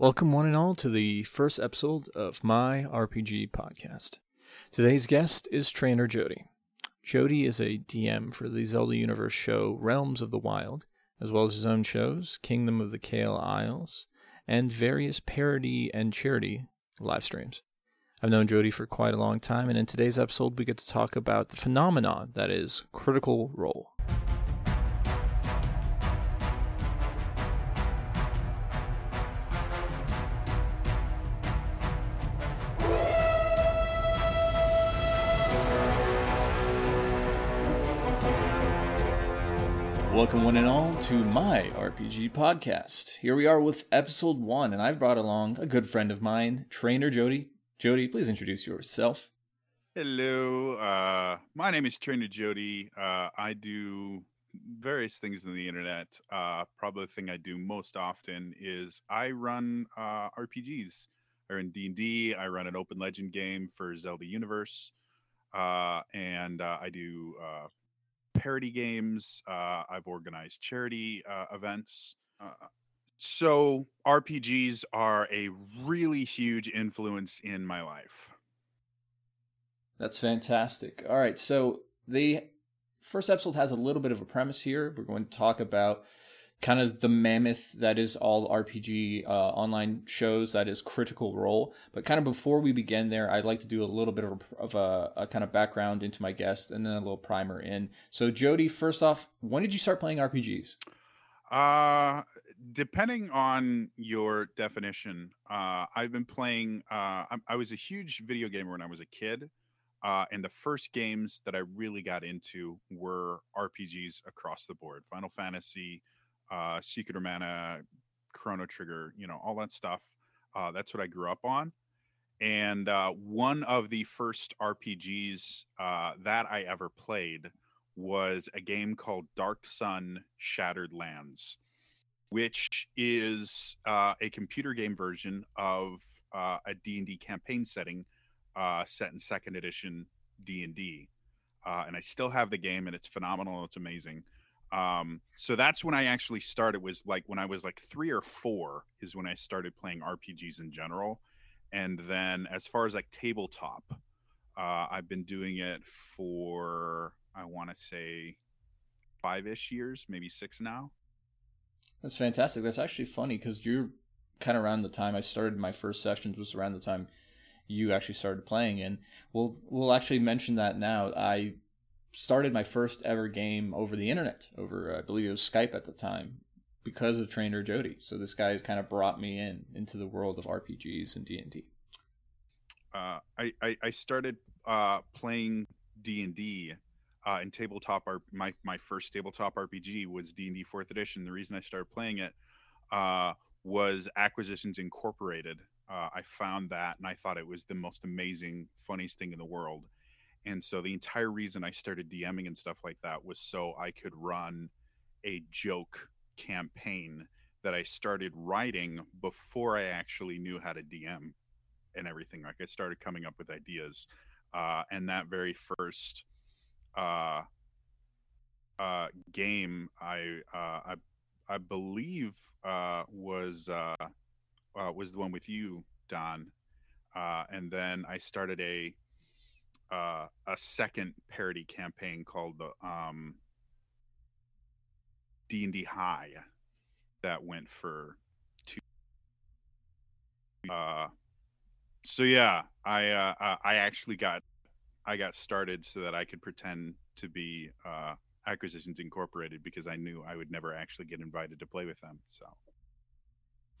Welcome, one and all, to the first episode of my RPG podcast. Today's guest is trainer Jodie. Jodie is a DM for the Zelda Universe show Realms of the Wild, as well as his own shows, Kingdom of the Kael Isles, and various parody and charity live streams. I've known Jodie for quite a long time, and in today's episode, we get to talk about the phenomenon that is Critical Role. Welcome, one and all, to my RPG podcast. Here we are with episode one, and I've brought along a good friend of mine, Trainer Jodie. Jodie, please introduce yourself. Hello, uh, my name is Trainer Jodie. Uh, I do various things on the internet. Uh, probably the thing I do most often is I run uh, RPGs. I run D and. I run an open legend game for Zelda Universe, uh, and uh, I do uh, parody games. Uh, I've organized charity uh, events. Uh, so RPGs are a really huge influence in my life. That's fantastic. All right, so the first episode has a little bit of a premise here. We're going to talk about kind of the mammoth that is all RPG uh, online shows that is Critical Role. But kind of before we begin there, I'd like to do a little bit of a, of a, a kind of background into my guest and then a little primer in. So, Jodie, first off, when did you start playing RPGs? Uh, depending on your definition, uh, I've been playing. Uh, I, I was a huge video gamer when I was a kid. Uh, and the first games that I really got into were RPGs across the board Final Fantasy, uh, Secret of Mana, Chrono Trigger, you know, all that stuff. Uh, that's what I grew up on. And uh, one of the first RPGs uh, that I ever played was a game called Dark Sun Shattered Lands, which is uh, a computer game version of uh, a D&D campaign setting uh, set in second edition D&D. Uh, and I still have the game and it's phenomenal. It's amazing um so that's when i actually started was like when i was like three or four is when i started playing rpgs in general. And then as far as like tabletop uh i've been doing it for i want to say five-ish years maybe six now. That's fantastic. That's actually funny because you're kind of around the time i started my first sessions was around the time you actually started playing. And we'll we'll actually mention that now. I started my first ever game over the internet, over I believe it was Skype at the time, because of Trainer Jodie. So this guy has kind of brought me in into the world of RPGs and D and D. Uh, I, I started uh, playing D and D uh, in tabletop. My my first tabletop RPG was D and D Fourth Edition. The reason I started playing it uh, was Acquisitions Incorporated. Uh, I found that and I thought it was the most amazing, funniest thing in the world and so the entire reason I started DMing and stuff like that was so I could run a joke campaign that I started writing before I actually knew how to DM and everything. Like I started coming up with ideas. Uh, and that very first uh, uh, game, I, uh, I, I believe uh, was uh, was the one with you, Don. and then I started a uh, a second parody campaign called the um, D and D High that went for two. Uh, so yeah, I uh, I actually got I got started so that I could pretend to be uh, Acquisitions Incorporated because I knew I would never actually get invited to play with them. So.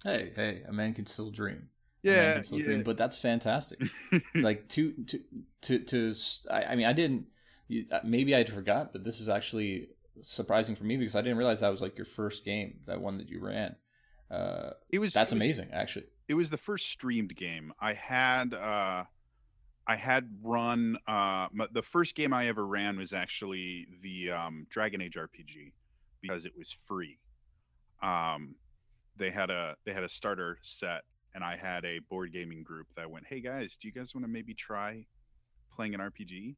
Hey, hey, a man can still dream yeah, yeah. but that's fantastic. like to to to to I, I mean I didn't uh, maybe I forgot, but this is actually surprising for me because I didn't realize that was like your first game, that one that you ran. Uh, it was that's it was, amazing, actually. It was the first streamed game I had. Uh, I had run uh, the first game I ever ran was actually the um, Dragon Age RPG because it was free. Um, they had a they had a starter set and I had a board gaming group that went, "Hey guys, do you guys want to maybe try playing an RPG?"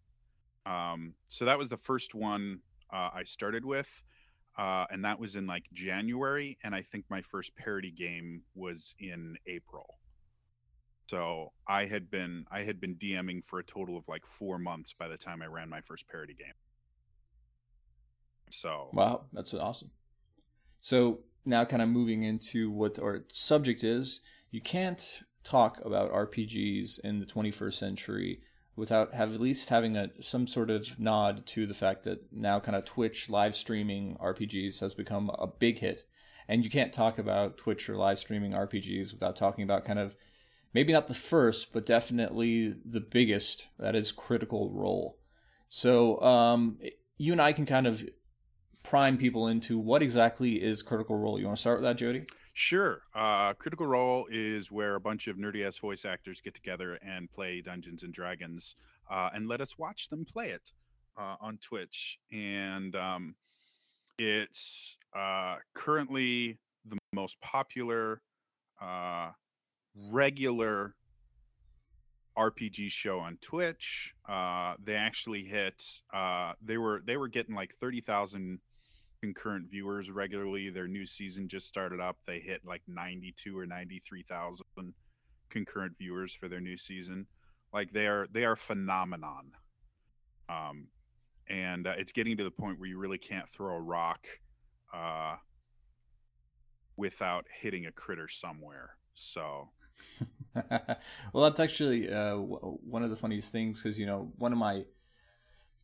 Um, so that was the first one uh, I started with. uh, and that was in like January. And I think my first parody game was in April. So I had been I had been DMing for a total of like four months by the time I ran my first parody game. So wow, that's awesome. So now, kind of moving into what our subject is, you can't talk about RPGs in the 21st century without have at least having a some sort of nod to the fact that now kind of Twitch live streaming RPGs has become a big hit. And you can't talk about Twitch or live streaming RPGs without talking about kind of maybe not the first, but definitely the biggest. That is Critical Role. So um, you and I can kind of prime people into what exactly is Critical Role. You want to start with that, Jodie? Sure. Uh, Critical Role is where a bunch of nerdy ass voice actors get together and play Dungeons and Dragons, uh, and let us watch them play it uh, on Twitch. And um, it's uh, currently the most popular uh, regular RPG show on Twitch. Uh, they actually hit. they were they were getting like thirty thousand concurrent viewers regularly. Their new season just started up. They hit like 92 or 93,000 concurrent viewers for their new season. Like they are they are phenomenon. Um and uh, it's getting to the point where you really can't throw a rock uh without hitting a critter somewhere. So well, that's actually uh, w- one of the funniest things because you know one of my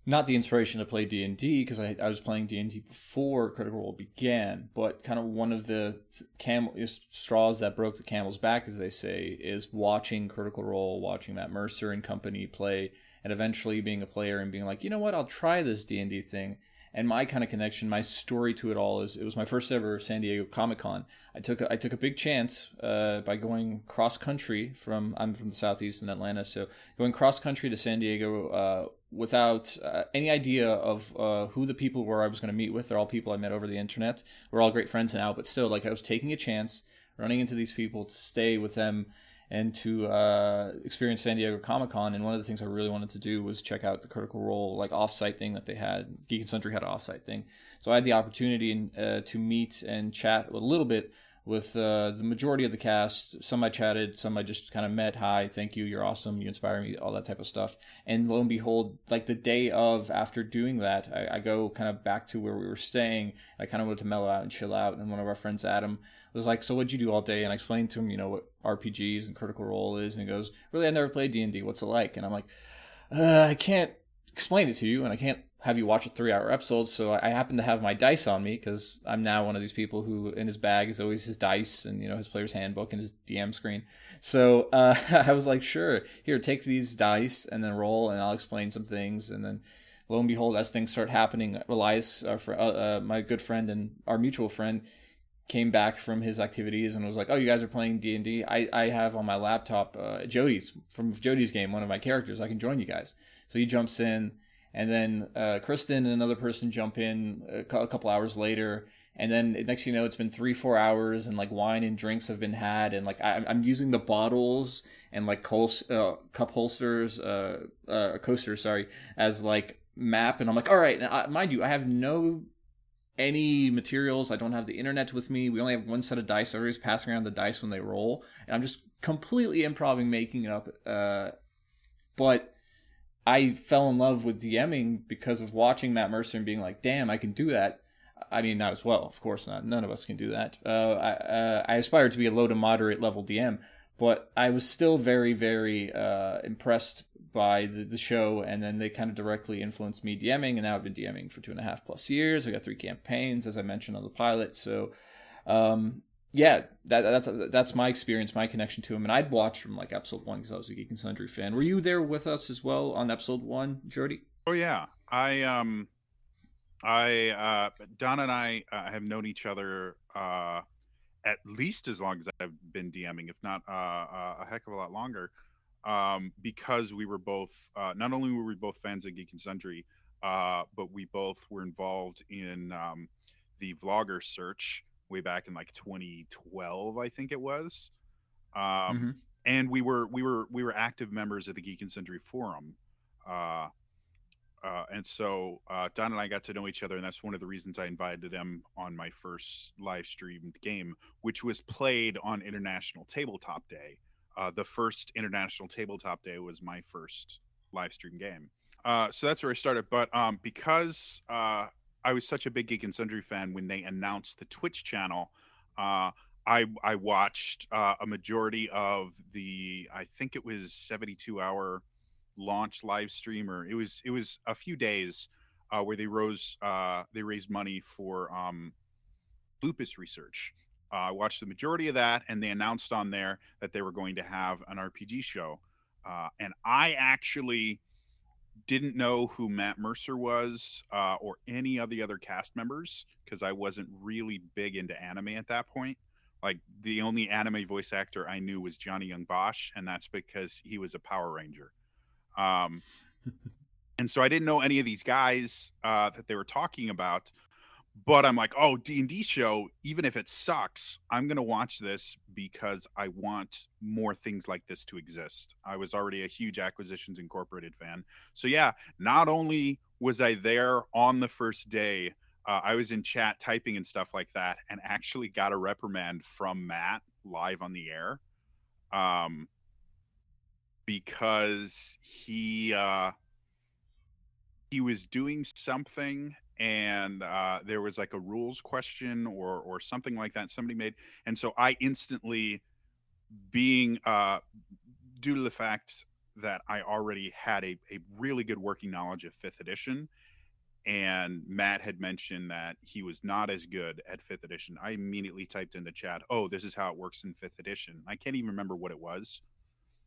not the inspiration to play D&D because I, I was playing D&D before Critical Role began, but kind of one of the cam- straws that broke the camel's back, as they say, is watching Critical Role, watching Matt Mercer and company play, and eventually being a player and being like, you know what, I'll try this D&D thing. And my kind of connection, my story to it all is it was my first ever San Diego Comic Con. I took a, I took a big chance uh, by going cross country from I'm from the southeast in Atlanta, so going cross country to San Diego uh, without uh, any idea of uh, who the people were I was going to meet with. They're all people I met over the internet. We're all great friends now, but still, like I was taking a chance, running into these people to stay with them and to uh, experience San Diego Comic Con. And one of the things I really wanted to do was check out the Critical Role like offsite thing that they had. Geek and Sundry had an offsite thing, so I had the opportunity uh, to meet and chat a little bit with uh, the majority of the cast. Some I chatted, some I just kind of met. Hi, thank you, you're awesome, you inspire me, all that type of stuff. And lo and behold, like the day of after doing that, I, I go kind of back to where we were staying. I kind of wanted to mellow out and chill out. And one of our friends, Adam, was like, "So what'd you do all day?" And I explained to him, you know, what RPGs and Critical Role is. And he goes, "Really, I never played D and D. What's it like?" And I'm like, uh, "I can't explain it to you, and I can't have you watch a three hour episode. So I happen to have my dice on me because I'm now one of these people who in his bag is always his dice and you know his player's handbook and his DM screen. So uh, I was like, sure, here, take these dice and then roll, and I'll explain some things. And then lo and behold, as things start happening, Elias, uh, uh, my good friend and our mutual friend, came back from his activities and was like, "Oh, you guys are playing D and. I I have on my laptop uh, Jodie's from Jodie's game, one of my characters. I can join you guys." So he jumps in and then uh, Kristen and another person jump in a, couple hours later, and then next you know it's been three four hours, and like wine and drinks have been had, and like I, am using the bottles and like col- uh, cup holsters, uh, uh, coasters, sorry, as like map, and I'm like, all right, now, mind you, I have no any materials. I don't have the internet with me. We only have one set of dice. Everybody's passing around the dice when they roll, and I'm just completely improvising, making it up. Uh, but I fell in love with DMing because of watching Matt Mercer and being like, damn, I can do that. I mean, not as well, of course not. None of us can do that. Uh, I, uh, I aspire to be a low to moderate level DM, but I was still very, very uh, impressed by the, the show, and then they kind of directly influenced me DMing, and now I've been DMing for two and a half plus years. I got three campaigns, as I mentioned on the pilot. So, um, yeah, that, that's that's my experience, my connection to him, and I'd watched from like episode one because I was a Geek and Sundry fan. Were you there with us as well on episode one, Jodie? Oh yeah, I um, I uh, Don and I uh, have known each other uh, at least as long as I've been DMing, if not uh, uh, a heck of a lot longer, um, because we were both uh, not only were we both fans of Geek and Sundry, uh, but we both were involved in um, the vlogger search way back in like 2012, I think it was. Um, mm-hmm. And we were we were we were active members of the Geek and Sundry forum uh, uh, and so uh, Don and I got to know each other, and that's one of the reasons I invited him on my first live streamed game, which was played on International Tabletop Day. Uh, the first International Tabletop Day was my first live stream game. Uh, so that's where I started. But um, because uh, I was such a big Geek and Sundry fan when they announced the Twitch channel, uh, I I watched uh, a majority of the I think it was 72 hour launch live stream or it was it was a few days uh, where they rose uh, they raised money for um, lupus research. Uh, I watched the majority of that, and they announced on there that they were going to have an RPG show. Uh, and I actually didn't know who Matt Mercer was uh, or any of the other cast members because I wasn't really big into anime at that point. Like the only anime voice actor I knew was Johnny Yong Bosch, and that's because he was a Power Ranger. Um, and so I didn't know any of these guys uh, that they were talking about. But I'm like, oh, D and D show. Even if it sucks, I'm gonna watch this because I want more things like this to exist. I was already a huge Acquisitions Incorporated fan, so yeah. Not only was I there on the first day, uh, I was in chat typing and stuff like that, and actually got a reprimand from Matt live on the air. Um, because he uh, he was doing something and uh, there was like a rules question or or something like that somebody made and so i instantly being uh, due to the fact that i already had a, a really good working knowledge of fifth edition and matt had mentioned that he was not as good at fifth edition i immediately typed in the chat oh this is how it works in fifth edition i can't even remember what it was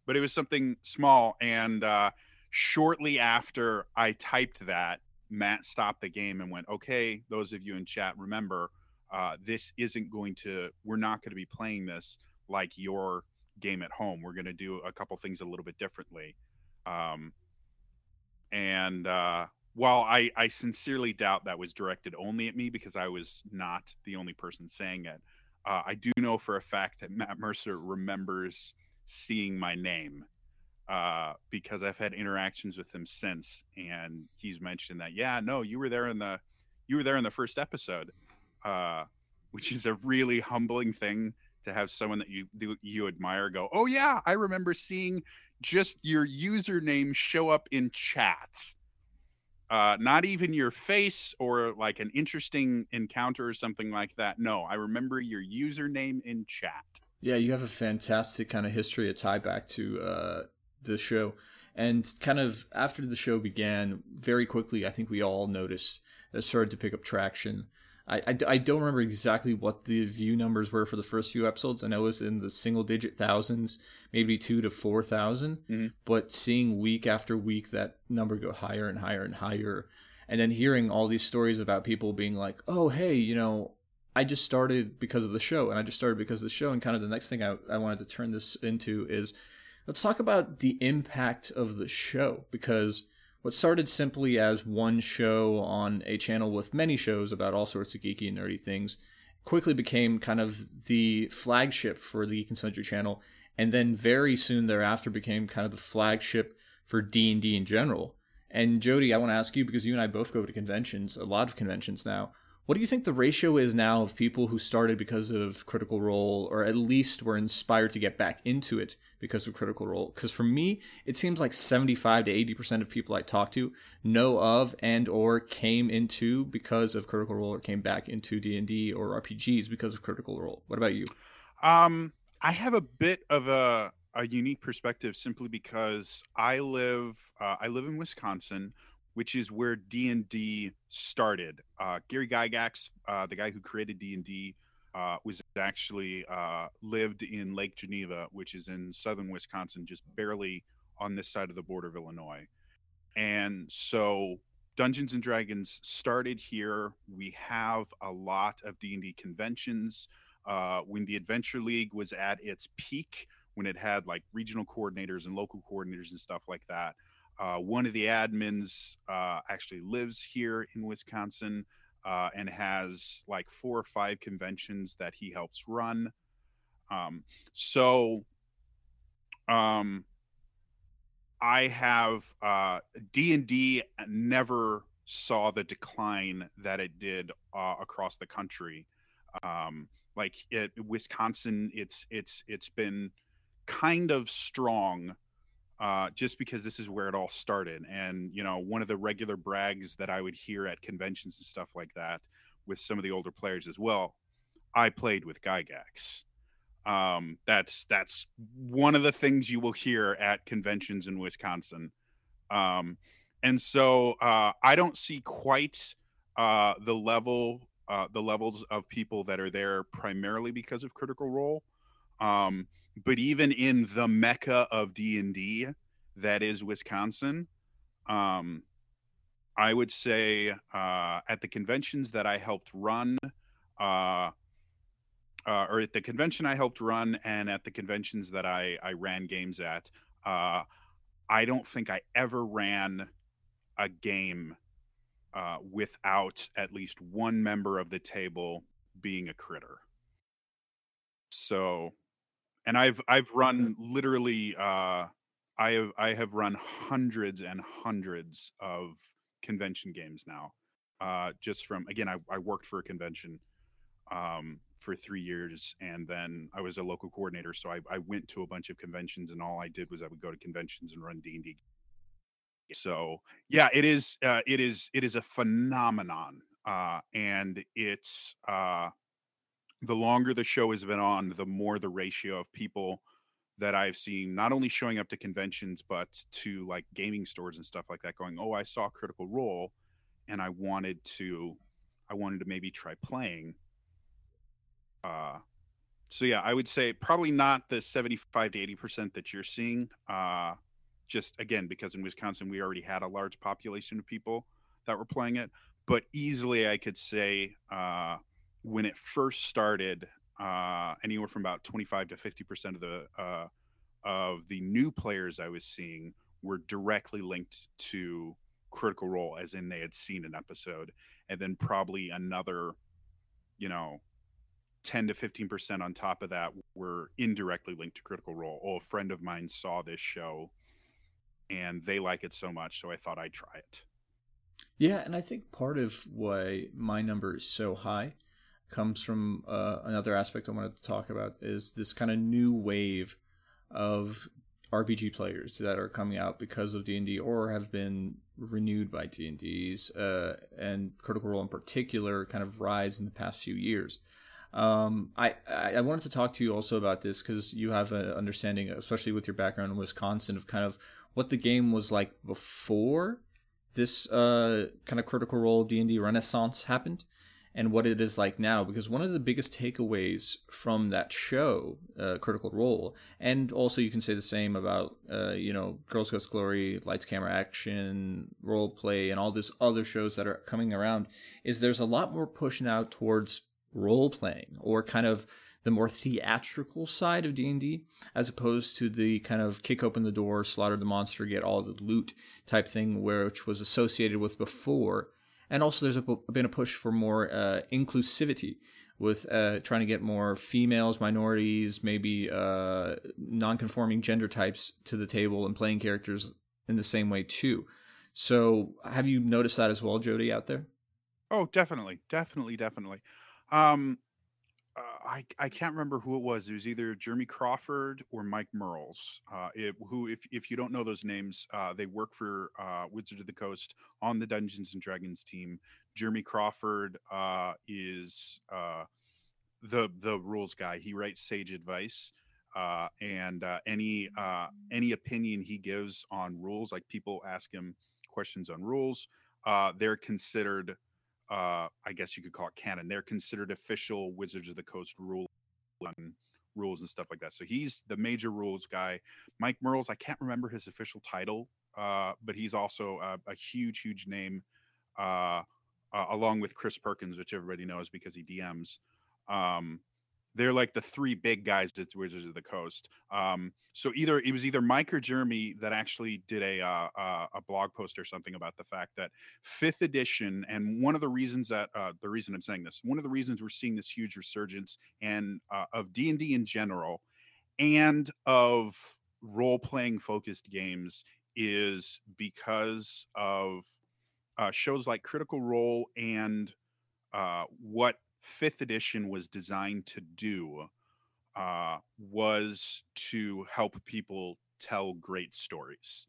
but it was something small. And uh, shortly after I typed that, Matt stopped the game and went, "Okay, those of you in chat, remember, uh, this isn't going to. We're not going to be playing this like your game at home. We're going to do a couple things a little bit differently." Um, and uh, while I, I sincerely doubt that was directed only at me because I was not the only person saying it, uh, I do know for a fact that Matt Mercer remembers seeing my name uh, because I've had interactions with him since, and he's mentioned that yeah, no, you were there in the you were there in the first episode, uh, which is a really humbling thing to have someone that you you admire go, oh yeah, I remember seeing just your username show up in chats. Uh, not even your face or like an interesting encounter or something like that. No, I remember your username in chat. Yeah, you have a fantastic kind of history, a tie back to uh, the show. And kind of after the show began, very quickly, I think we all noticed that it started to pick up traction. I, I, I, don't remember exactly what the view numbers were for the first few episodes. I know it was in the single digit thousands, maybe two to 4,000. Mm-hmm. But seeing week after week that number go higher and higher and higher, and then hearing all these stories about people being like, oh, hey, you know, I just started because of the show, and I just started because of the show. And kind of the next thing I, I wanted to turn this into is let's talk about the impact of the show because what started simply as one show on a channel with many shows about all sorts of geeky and nerdy things quickly became kind of the flagship for the Geek channel, and then very soon thereafter became kind of the flagship for D and D in general. And Jodie, I want to ask you because you and I both go to conventions, a lot of conventions now. What do you think the ratio is now of people who started because of Critical Role, or at least were inspired to get back into it because of Critical Role? Because for me, it seems like 75 to 80 percent of people I talk to know of and or came into because of Critical Role, or came back into D and D or RPGs because of Critical Role. What about you? Um, I have a bit of a a unique perspective simply because I live uh, I live in Wisconsin which is where D and D started. Uh, Gary Gygax, uh, the guy who created D and D, uh, was actually uh, lived in Lake Geneva, which is in southern Wisconsin, just barely on this side of the border of Illinois. And so Dungeons and Dragons started here. We have a lot of D and D conventions. Uh, when the Adventure League was at its peak, when it had like regional coordinators and local coordinators and stuff like that uh, one of the admins uh, actually lives here in Wisconsin uh, and has like four or five conventions that he helps run. Um, so um, I have uh, D and D never saw the decline that it did uh, across the country. Um, like it, Wisconsin, it's it's it's been kind of strong uh, just because this is where it all started. And you know, one of the regular brags that I would hear at conventions and stuff like that with some of the older players as well. I played with Gygax. Um, that's that's one of the things you will hear at conventions in Wisconsin. Um, and so uh, I don't see quite uh, the level uh, the levels of people that are there primarily because of Critical Role. Um, but even in the mecca of D and D, that is Wisconsin, um, I would say uh, at the conventions that I helped run, uh, uh, or at the convention I helped run, and at the conventions that I I ran games at, uh, I don't think I ever ran a game uh, without at least one member of the table being a critter. So, and I've I've run literally uh, I have I have run hundreds and hundreds of convention games now. Uh, just from again, I, I worked for a convention um, for three years, and then I was a local coordinator. So I, I went to a bunch of conventions, and all I did was I would go to conventions and run D and D. So yeah, it is uh, it is it is a phenomenon, uh, and it's uh, the longer the show has been on, the more the ratio of people that I've seen not only showing up to conventions but to like gaming stores and stuff like that going, "Oh, I saw Critical Role and I wanted to I wanted to maybe try playing." Uh so yeah, I would say probably not the 75 to 80% that you're seeing. Uh just again because in Wisconsin we already had a large population of people that were playing it, but easily I could say uh when it first started uh, anywhere from about 25 to 50 percent of the uh, of the new players I was seeing were directly linked to Critical Role, as in they had seen an episode, and then probably another, you know, 10 to 15 percent on top of that were indirectly linked to Critical Role. Oh, a friend of mine saw this show, and they like it so much, so I thought I'd try it. Yeah, and I think part of why my number is so high comes from uh, another aspect I wanted to talk about is this kind of new wave of RPG players that are coming out because of D and D or have been renewed by D and D's uh, and Critical Role in particular kind of rise in the past few years. Um, I, I wanted to talk to you also about this because you have an understanding, especially with your background in Wisconsin, of kind of what the game was like before this uh, kind of Critical Role D and D renaissance happened and what it is like now because one of the biggest takeaways from that show uh, critical role and also you can say the same about uh, you know girls guts glory lights camera action role play and all this other shows that are coming around is there's a lot more push now towards role playing or kind of the more theatrical side of D&D as opposed to the kind of kick open the door slaughter the monster get all the loot type thing which was associated with before and also there's a, been a push for more uh, inclusivity with uh, trying to get more females, minorities, maybe uh, non-conforming gender types to the table and playing characters in the same way too. So, have you noticed that as well, Jodie, out there? Oh, definitely, definitely, definitely. Um, uh, I I can't remember who it was. It was either Jeremy Crawford or Mike Mearls. Uh, it, who, if if you don't know those names, uh, they work for uh, Wizards of the Coast on the Dungeons and Dragons team. Jeremy Crawford uh, is the the rules guy. He writes sage advice, and any any opinion he gives on rules, like people ask him questions on rules, they're considered uh, I guess you could call it canon. They're considered official Wizards of the Coast rule and rules and stuff like that. So he's the major rules guy. Mike Mearls, I can't remember his official title, uh, but he's also a, a huge, huge name, uh, uh, along with Chris Perkins, which everybody knows because he DMs. Um, they're like the three big guys that's Wizards of the Coast. Um, so either it was either Mike or Jeremy that actually did a uh, uh, a blog post or something about the fact that fifth edition, and one of the reasons that uh, the reason I'm saying this, one of the reasons we're seeing this huge resurgence and uh, of D and D in general, and of role playing focused games is because of uh, shows like Critical Role and what fifth edition was designed to do uh, was to help people tell great stories.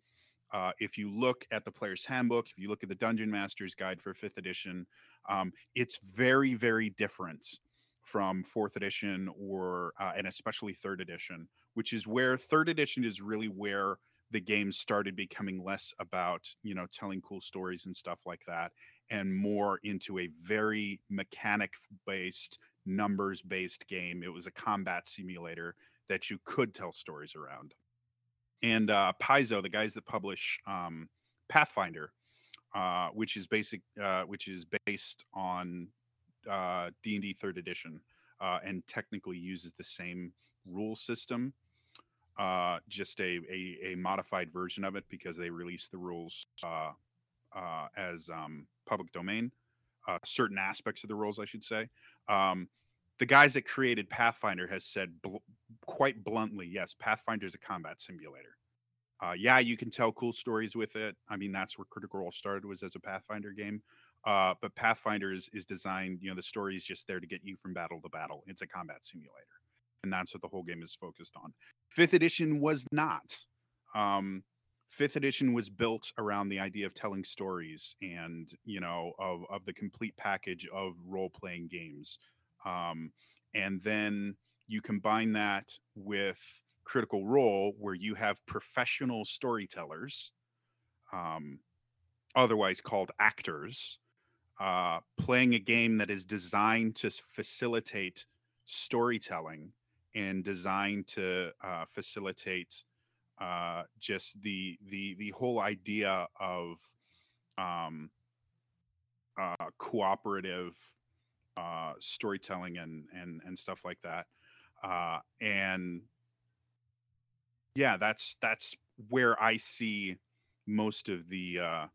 Uh, if you look at the player's handbook, if you look at the Dungeon Master's Guide for fifth edition, um, it's very, very different from fourth edition or uh, and especially third edition, which is where third edition is really where the game started becoming less about you know telling cool stories and stuff like that and more into a very mechanic based numbers based game. It was a combat simulator that you could tell stories around. And uh paizo the guys that publish um pathfinder uh which is basic uh which is based on uh d&d third edition uh and technically uses the same rule system uh, just a, a, a modified version of it because they released the rules as um, public domain. Uh, certain aspects of the rules, I should say. Um, the guys that created Pathfinder has said bl- quite bluntly, yes, Pathfinder is a combat simulator. Uh, yeah, you can tell cool stories with it. I mean, that's where Critical Role started was as a Pathfinder game. Uh, but Pathfinder is, is designed, you know, the story is just there to get you from battle to battle. It's a combat simulator and that's what the whole game is focused on. Fifth edition was not. Um, fifth edition was built around the idea of telling stories and you know of of the complete package of role playing games, um, and then you combine that with Critical Role, where you have professional storytellers, um, otherwise called actors, uh, playing a game that is designed to facilitate storytelling and designed to uh, facilitate uh, just the the the whole idea of um, uh, cooperative uh, storytelling and and and stuff like that. Uh, and yeah, that's that's where I see most of the uh,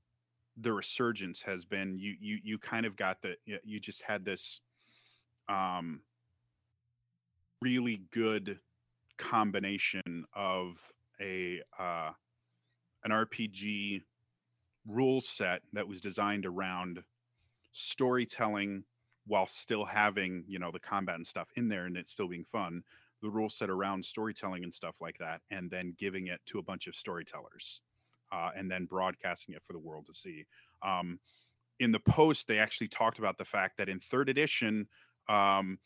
the resurgence has been. You you you kind of got the you just had this um really good combination of a uh, an RPG rule set that was designed around storytelling while still having you know the combat and stuff in there and it still being fun the rule set around storytelling and stuff like that and then giving it to a bunch of storytellers uh, and then broadcasting it for the world to see. Um, in the post they actually talked about the fact that in third edition um,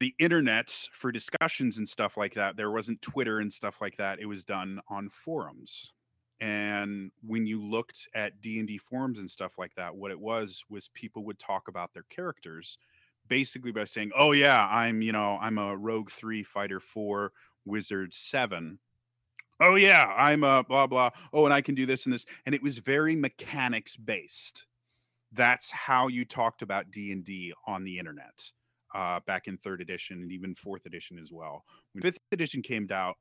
the internet for discussions and stuff like that there wasn't twitter and stuff like that it was done on forums. And when you looked at d&d forums and stuff like that what it was was people would talk about their characters basically by saying oh yeah i'm you know i'm a rogue 3 fighter 4 wizard 7 oh yeah i'm a blah blah. Oh and i can do this and this. And it was very mechanics based that's how you talked about d&d on the internet uh, back in third edition and even fourth edition as well. When fifth edition came out,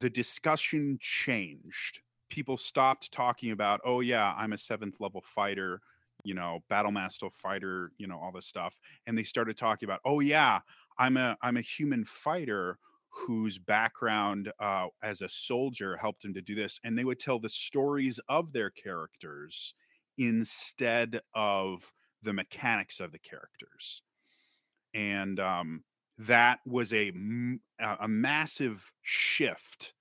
the discussion changed. People stopped talking about, oh yeah, I'm a seventh level fighter, you know, battle master fighter, you know, all this stuff, and they started talking about, oh yeah, I'm a I'm a human fighter whose background uh, as a soldier helped him to do this, and they would tell the stories of their characters instead of the mechanics of the characters and um, that was a a massive shift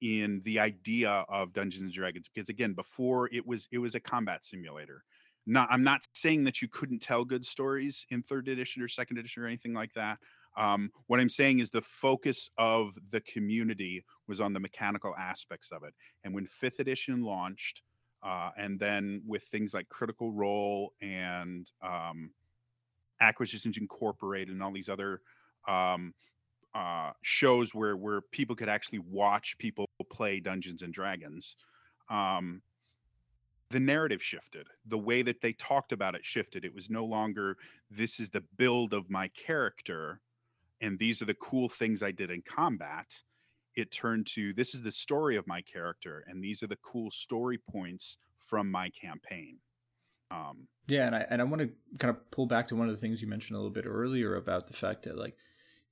in the idea of Dungeons and Dragons because again before it was it was a combat simulator. Not I'm not saying that you couldn't tell good stories in third edition or second edition or anything like that. Um, what I'm saying is the focus of the community was on the mechanical aspects of it. And when fifth edition launched, uh, and then with things like Critical Role and um, Acquisitions Incorporated and all these other um, uh, shows where where people could actually watch people play Dungeons and Dragons. Um, the narrative shifted. The way that they talked about it shifted. It was no longer this is the build of my character, and these are the cool things I did in combat. It turned to this is the story of my character, and these are the cool story points from my campaign. Um, yeah, and I and I want to kind of pull back to one of the things you mentioned a little bit earlier about the fact that like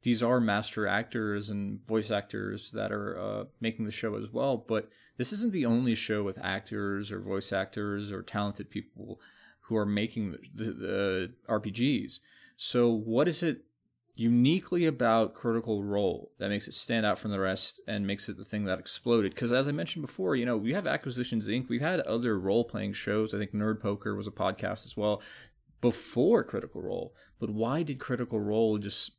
these are master actors and voice actors that are uh, making the show as well. But this isn't the only show with actors or voice actors or talented people who are making the, the, the RPGs. So, what is it uniquely about Critical Role that makes it stand out from the rest and makes it the thing that exploded? Because as I mentioned before, you know, we have Acquisitions Inc. We've had other role playing shows. I think Nerd Poker was a podcast as well before Critical Role. But why did Critical Role just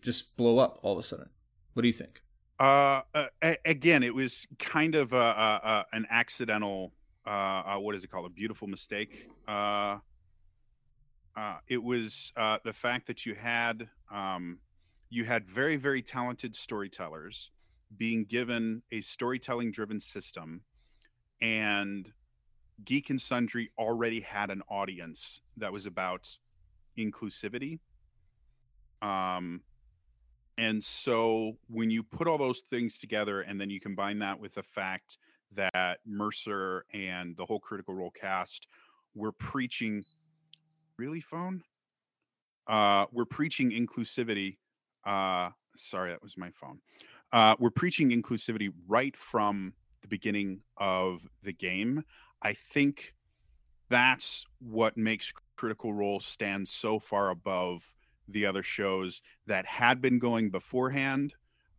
just blow up all of a sudden? What do you think? Uh, uh again, it was kind of a, a, a an accidental. Uh, uh, what is it called? A beautiful mistake. Uh, uh, it was uh, the fact that you had um, you had very very talented storytellers being given a storytelling driven system and geek and sundry already had an audience that was about inclusivity. Um, and so when you put all those things together and then you combine that with the fact that mercer and the whole critical role cast were preaching really phone uh we're preaching inclusivity uh sorry that was my phone uh we're preaching inclusivity right from the beginning of the game. I think that's what makes critical role stand so far above the other shows that had been going beforehand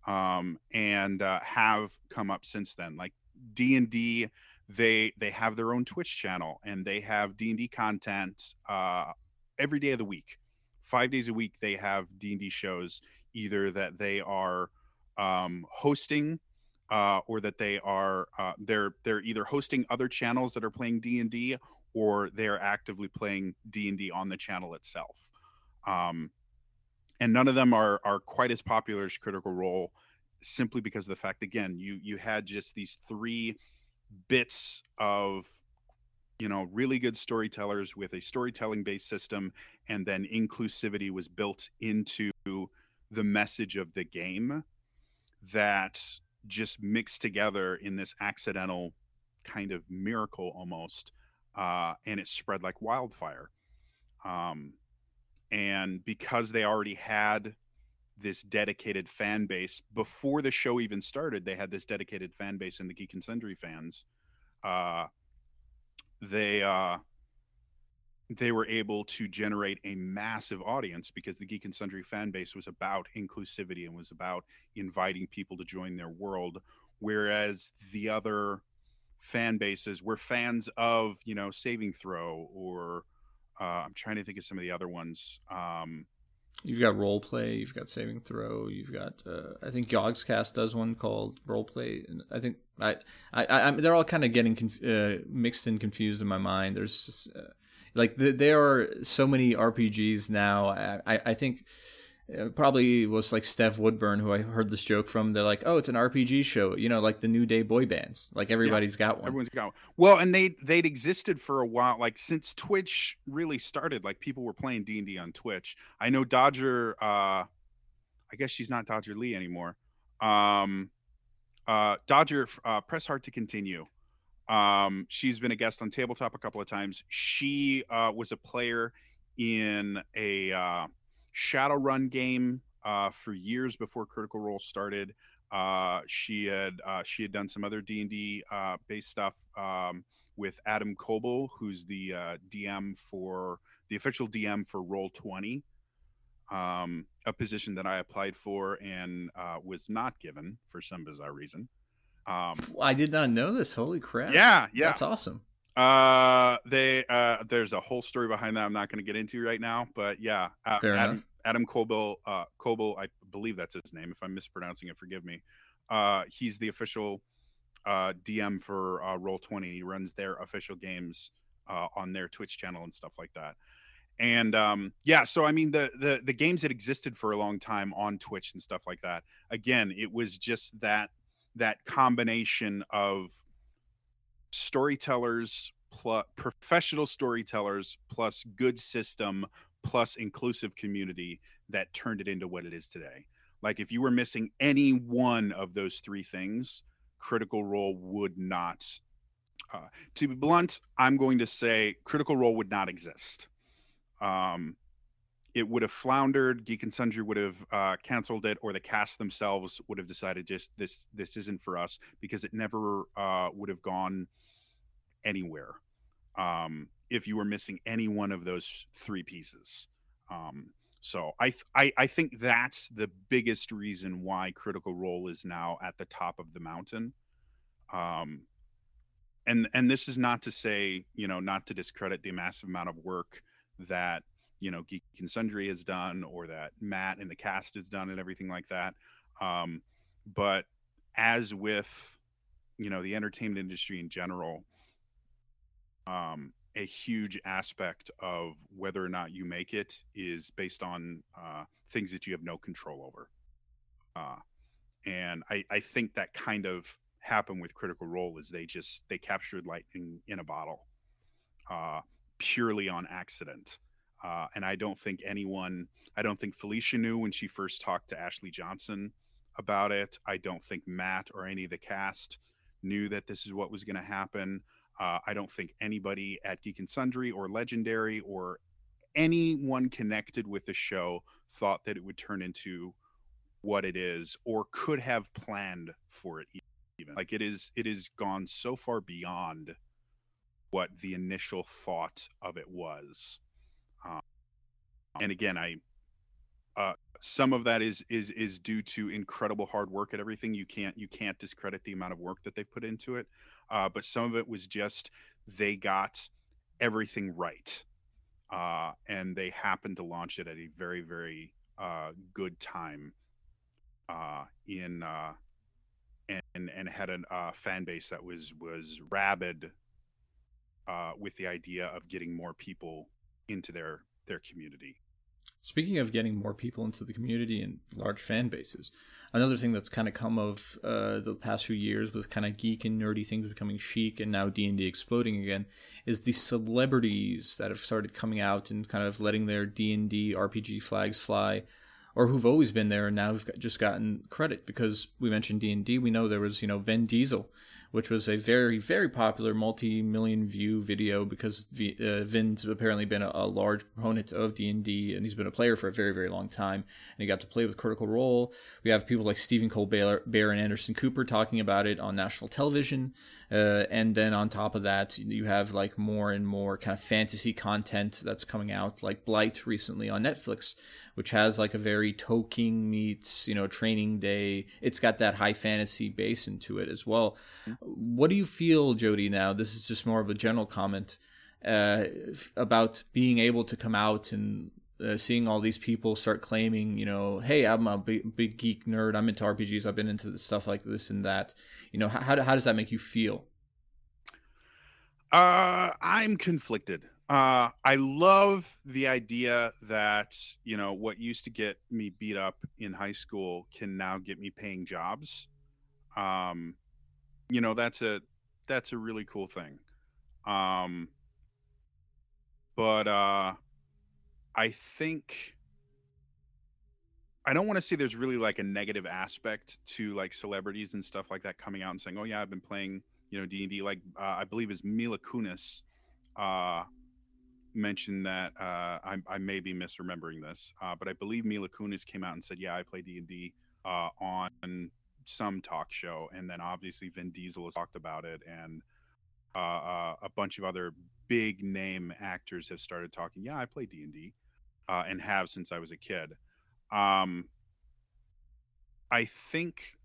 um, and uh, have come up since then. Like d&d they they have their own twitch channel and they have d&d content uh, every day of the week. Five days a week they have d&d shows either that they are um, hosting uh, or that they are uh, they're they're either hosting other channels that are playing d&d or they're actively playing d&d on the channel itself. Um, and none of them are are quite as popular as critical role simply because of the fact again you you had just these three bits of you know really good storytellers with a storytelling based system and then inclusivity was built into the message of the game that just mixed together in this accidental kind of miracle almost uh, and it spread like wildfire. Um, and because they already had this dedicated fan base before the show even started they had this dedicated fan base in the geek and sundry fans uh, they uh, they were able to generate a massive audience because the geek and sundry fan base was about inclusivity and was about inviting people to join their world whereas the other fan bases were fans of you know saving throw or uh, I'm trying to think of some of the other ones. Um, you've got role play, you've got saving throw, you've got uh, I think Yogscast does one called role play, and I think I I, I they're all kind of getting conf- uh, mixed and confused in my mind. There's just, uh, like the, there are so many RPGs now. I I think it probably was like Steph Woodburn, who I heard this joke from. They're like, "Oh, it's an RPG show," you know, like the New Day boy bands. Like everybody's yeah, got one. Everyone's got one. Well, and they they'd existed for a while, like since Twitch really started. Like people were playing D and D on Twitch. I know Dodger. uh I guess she's not Dodger Leigh anymore. Um, uh, Dodger, uh, press heart to continue. Um, she's been a guest on Tabletop a couple of times. She uh, was a player in a uh, Shadowrun game uh, for years before Critical Role started. Uh, she had uh, she had done some other D and D uh, based stuff um, with Adam Koebel, who's the uh, DM for the official DM for Roll Twenty, um, a position that I applied for and uh, was not given for some bizarre reason. Um, I did not know this. Holy crap! Yeah, yeah, that's awesome. Uh, they uh, there's a whole story behind that. I'm not going to get into right now, but yeah, uh, Fair Adam, enough. Adam Koebel, uh, I believe that's his name. If I'm mispronouncing it, forgive me. Uh, he's the official uh, DM for uh, Roll Twenty. He runs their official games uh, on their Twitch channel and stuff like that. And um, yeah, so I mean the the the games that existed for a long time on Twitch and stuff like that. Again, it was just that that combination of storytellers plus professional storytellers plus good system plus inclusive community that turned it into what it is today like if you were missing any one of those three things critical role would not uh, to be blunt i'm going to say critical role would not exist um, it would have floundered. Geek and Sundry would have uh, canceled it, or the cast themselves would have decided just this this isn't for us because it never uh, would have gone anywhere um, if you were missing any one of those three pieces. Um, so I, th- I I think that's the biggest reason why Critical Role is now at the top of the mountain. Um, and and this is not to say you know not to discredit the massive amount of work that you know Geek and Sundry has done or that Matt and the cast has done and everything like that. Um, but as with you know the entertainment industry in general, um, a huge aspect of whether or not you make it is based on uh, things that you have no control over. Uh, and I, I think that kind of happened with Critical Role is they just they captured lightning in a bottle, uh, purely on accident. Uh, and I don't think anyone, I don't think Felicia knew when she first talked to Ashley Johnson about it. I don't think Matt or any of the cast knew that this is what was going to happen. Uh, I don't think anybody at Geek and Sundry or Legendary or anyone connected with the show thought that it would turn into what it is or could have planned for it even. Like it is it is gone so far beyond what the initial thought of it was. Um, and again i uh, some of that is is is due to incredible hard work at everything. You can't you can't discredit the amount of work that they put into it uh, but some of it was just they got everything right uh, and they happened to launch it at a very very uh, good time uh, in uh, and and had a uh, fan base that was was rabid with the idea of getting more people into their their community. Speaking of getting more people into the community and large fan bases, another thing that's kind of come of uh, the past few years with kind of geek and nerdy things becoming chic and now D and D exploding again is the celebrities that have started coming out and kind of letting their D and D RPG flags fly or who've always been there and now have just gotten credit because we mentioned D&D we know there was you know Vin Diesel which was a very very popular multi-million view video because v, uh, Vin's apparently been a, a, large proponent of D&D and he's been a player for a very very long time and he got to play with Critical Role we have people like Stephen Colbert and Anderson Cooper talking about it on national television uh, and then on top of that you have like more and more kind of fantasy content that's coming out like Bright recently on Netflix which has like a very Tolkien meets, you know, training day. It's got that high fantasy base into it as well. What do you feel, Jodie, now? This is just more of a general comment uh, about being able to come out and uh, seeing all these people start claiming, you know, hey, I'm a big, big, geek nerd. I'm into RPGs. I've been into the stuff like this and that. You know, how, how does that make you feel? Uh, I'm conflicted. Uh, I love the idea that you know what used to get me beat up in high school can now get me paying jobs. Um, you know that's a that's a really cool thing. Um, but uh, I think I don't want to say there's really like a negative aspect to like celebrities and stuff like that coming out and saying, "Oh yeah, I've been playing you know D and D." Like uh, I believe is Mila Kunis. Uh, mentioned that uh, I, I, may be misremembering this, uh, but I believe Mila Kunis came out and said, "Yeah, I play D and D uh, on some talk show," and then obviously Vin Diesel has talked about it, and uh, uh, a bunch of other big name actors have started talking. Yeah, I play D and D, uh, and have since I was a kid. Um, I think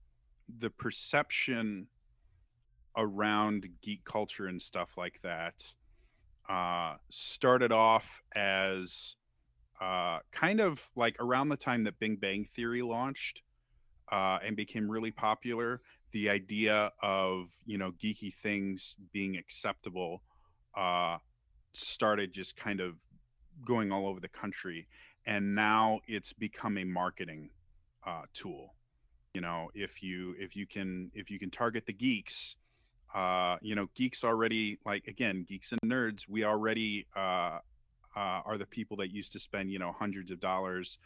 the perception around geek culture and stuff like that uh, started off as uh, kind of like around the time that Big Bang Theory launched uh, and became really popular. The idea of you know geeky things being acceptable uh, started just kind of going all over the country, and now it's become a marketing uh, tool. You know, if you if you can if you can target the geeks uh, you know, geeks already like again, geeks and nerds. We already uh, uh, are the people that used to spend you know hundreds of dollars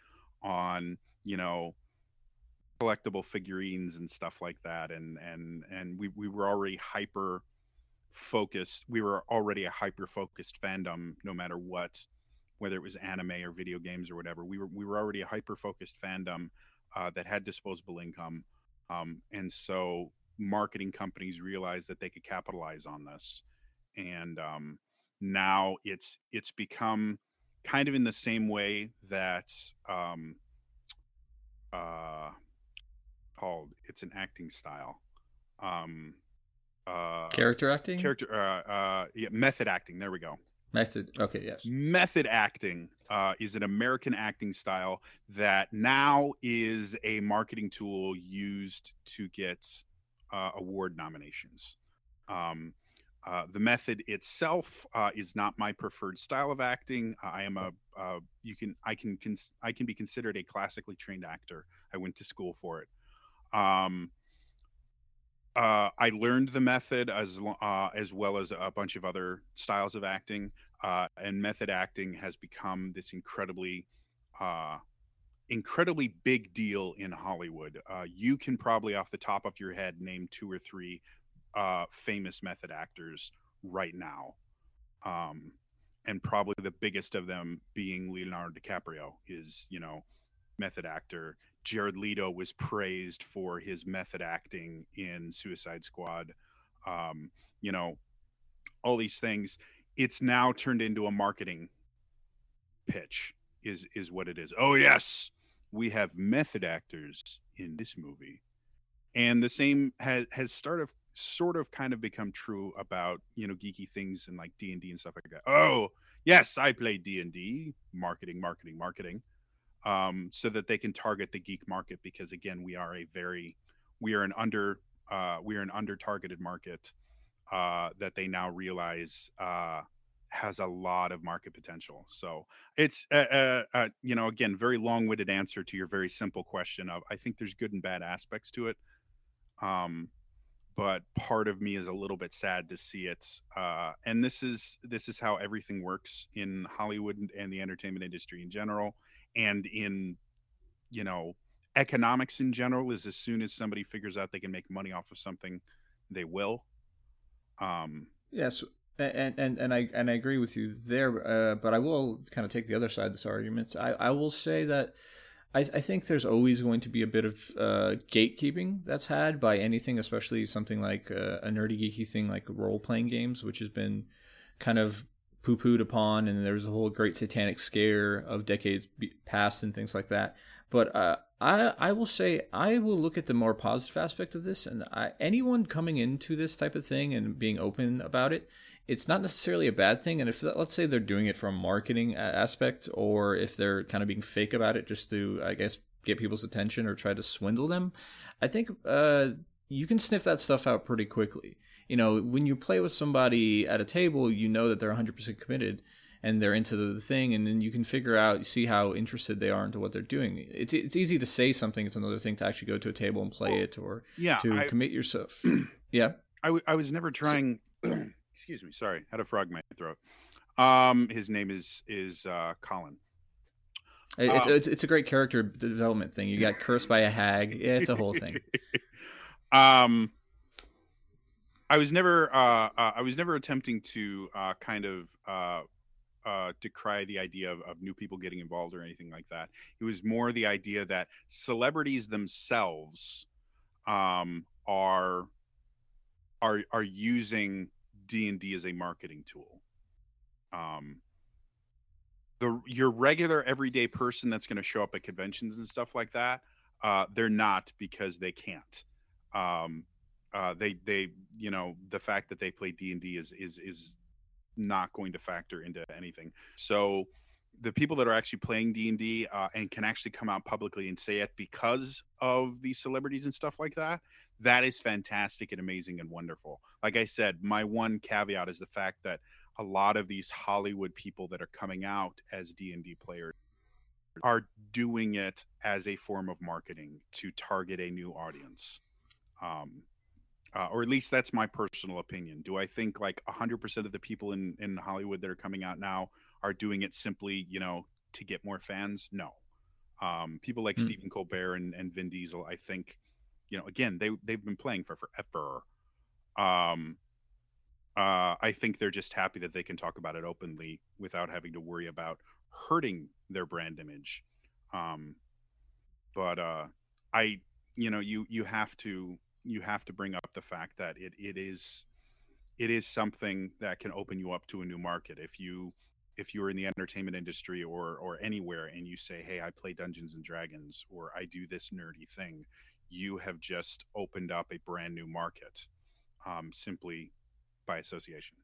on you know collectible figurines and stuff like that, and and and we we were already hyper focused. We were already a hyper focused fandom, no matter what whether it was anime or video games or whatever. We were we were already a hyper focused fandom uh, that had disposable income, um, and so marketing companies realized that they could capitalize on this, and um, now it's it's become kind of in the same way that um, uh, called it's an acting style. Um, uh, character acting, character, uh, uh, yeah, method acting. There we go. Method. Okay. Yes. Method acting uh, is an American acting style that now is a marketing tool used to get uh, award nominations. Um, uh, the method itself uh, is not my preferred style of acting. I am a uh, you can I can cons- I can be considered a classically trained actor. I went to school for it. Um, uh, I learned the method as uh, as well as a bunch of other styles of acting, uh, and method acting has become this incredibly, uh, incredibly big deal in Hollywood. Uh, you can probably, off the top of your head, name two or three uh, famous method actors right now, um, and probably the biggest of them being Leonardo DiCaprio. Is you know method actor Jared Leto was praised for his method acting in Suicide Squad. Um, you know, all these things. It's now turned into a marketing pitch. Is is what it is. Oh yes, we have method actors in this movie, and the same has has started sort of kind of become true about you know geeky things and like D and D and stuff like that. Oh yes, I play D and D. Marketing, marketing, marketing um, so that they can target the geek market because again we are a very we are an under uh, we are an under targeted market uh, that they now realize uh, has a lot of market potential. So it's uh, uh, uh, you know again very long-winded answer to your very simple question of i think there's good and bad aspects to it. Um, but part of me is a little bit sad to see it uh, and this is this is how everything works in hollywood and the entertainment industry in general and in you know economics in general is as soon as somebody figures out they can make money off of something they will. Um yes and and and i and i agree with you there uh, but i will kind of take the other side of this argument. I i will say that I, I think there's always going to be a bit of uh, gatekeeping that's had by anything, especially something like uh, a nerdy geeky thing like role playing games, which has been kind of poo pooed upon, and there was a whole great satanic scare of decades past and things like that. But uh, I I will say I will look at the more positive aspect of this, and I, anyone coming into this type of thing and being open about it, it's not necessarily a bad thing. And if let's say they're doing it from a marketing aspect, or if they're kind of being fake about it just to I guess get people's attention or try to swindle them, I think uh, you can sniff that stuff out pretty quickly you know, when you play with somebody at a table, you know that they're 100% committed and they're into the thing and then you can figure out see how interested they are into what they're doing. It's it's easy to say something it's another thing to actually go to a table and play it or yeah, to I, commit yourself. Yeah. I, w- I was never trying so, excuse me sorry had a frog in my throat. Um his name is is uh colin. It's, um, it's, it's a great character development thing. You got cursed by a hag. Yeah it's a whole thing. Um I was never uh, uh, I was never attempting to uh, kind of uh, uh, decry the idea of, of, new people getting involved or anything like that. It was more the idea that celebrities themselves um, are are are using D and D as a marketing tool. Um, the your regular everyday person that's going to show up at conventions and stuff like that, uh, they're not because they can't. Um, uh, they they you know the fact that they play D and D is is is not going to factor into anything. So the people that are actually playing D and D uh, and can actually come out publicly and say it because of these celebrities and stuff like that, that is fantastic and amazing and wonderful. Like I said, my one caveat is the fact that a lot of these Hollywood people that are coming out as D and D players are doing it as a form of marketing to target a new audience. Um, uh, or at least that's my personal opinion. Do I think like 100% of the people in, in Hollywood that are coming out now are doing it simply, you know, to get more fans? No. Um, people like mm. Stephen Colbert and, and Vin Diesel, I think, you know, again, they, they've been playing for forever. Um, uh, I think they're just happy that they can talk about it openly without having to worry about hurting their brand image. Um, but uh, I, you know, you you have to you have to bring up the fact that it it is it is something that can open you up to a new market. If you if you're in the entertainment industry or or anywhere and you say hey i play dungeons and dragons or i do this nerdy thing you have just opened up a brand new market um, simply by association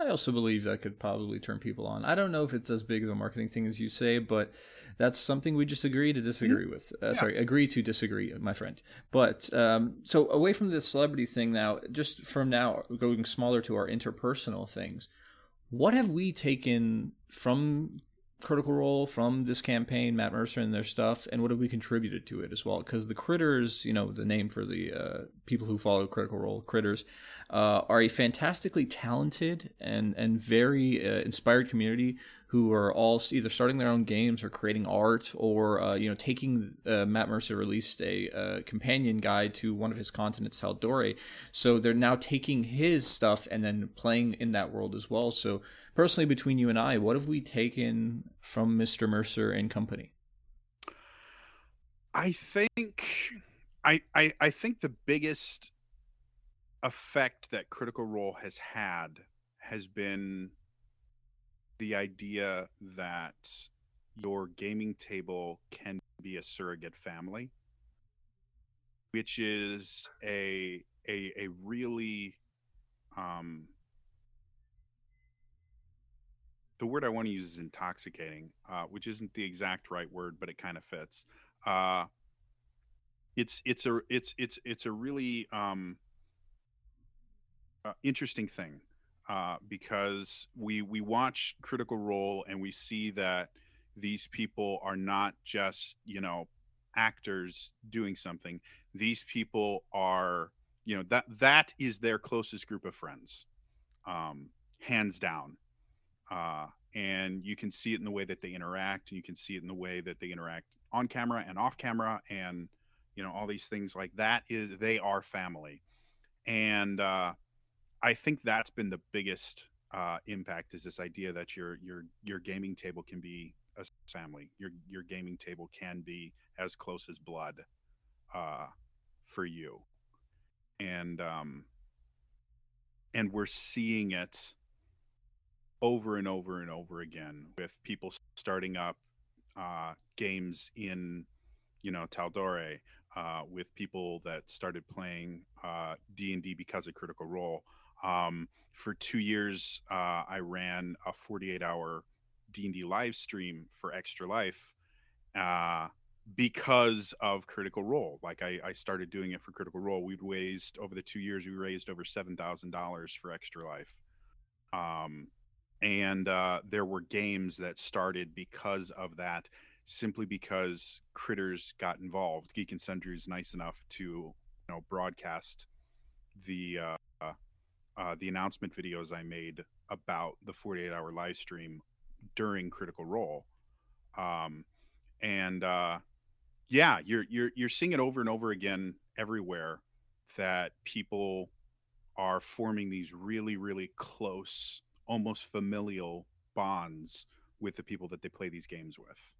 I also believe that could probably turn people on. I don't know if it's as big of a marketing thing as you say, but that's something we just agree to disagree mm-hmm. with. Uh, yeah. Sorry, agree to disagree, my friend. But um, so away from the celebrity thing now, just from now going smaller to our interpersonal things, what have we taken from Critical Role from this campaign, Matt Mercer and their stuff, and what have we contributed to it as well? Because the critters, you know, the name for the uh, people who follow Critical Role, critters, uh, are a fantastically talented and and very uh, inspired community who are all either starting their own games or creating art or uh, you know taking uh, Matt Mercer released a uh, companion guide to one of his continents Tal'Dorei so they're now taking his stuff and then playing in that world as well so personally between you and I what have we taken from Mr. Mercer and company I think I, I I think the biggest effect that Critical Role has had has been the idea that your gaming table can be a surrogate family, which is a a a really um, the word I want to use is intoxicating, uh, which isn't the exact right word, but it kind of fits. Uh, it's it's a it's it's it's a really um, uh, interesting thing uh, because we we watch Critical Role and we see that these people are not just you know actors doing something. These people are you know that that is their closest group of friends, um, hands down. Uh, and you can see it in the way that they interact and you can see it in the way that they interact on camera and off camera and you know all these things like that is they are family and uh I think that's been the biggest uh, impact is this idea that your your your gaming table can be a family. Your your gaming table can be as close as blood uh, for you, and um, and we're seeing it over and over and over again with people starting up uh, games in you know Tal'Dorei, uh, with people that started playing uh, D and D because of Critical Role um, for two years, uh, I ran a 48 hour D&D live stream for Extra Life uh, because of Critical Role. Like I, I, started doing it for Critical Role. We'd raised over the two years, we raised over $7,000 for Extra Life. Um, and uh, there were games that started because of that, simply because critters got involved. Geek and Sundry is nice enough to, you know, broadcast the uh, uh, the announcement videos I made about the 48 hour live stream during Critical Role. Um, and uh, yeah, you're you're you're seeing it over and over again everywhere that people are forming these really really close, almost familial bonds with the people that they play these games with.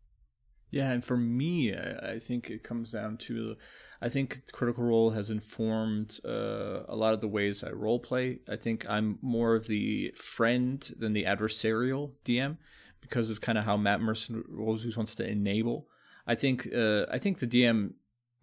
Yeah, and for me, I, I, think it comes down to, I think Critical Role has informed uh, a lot of the ways I role play. I think I'm more of the friend than the adversarial DM because of kind of how Matt Mercer always wants to enable. I think uh, I think the DM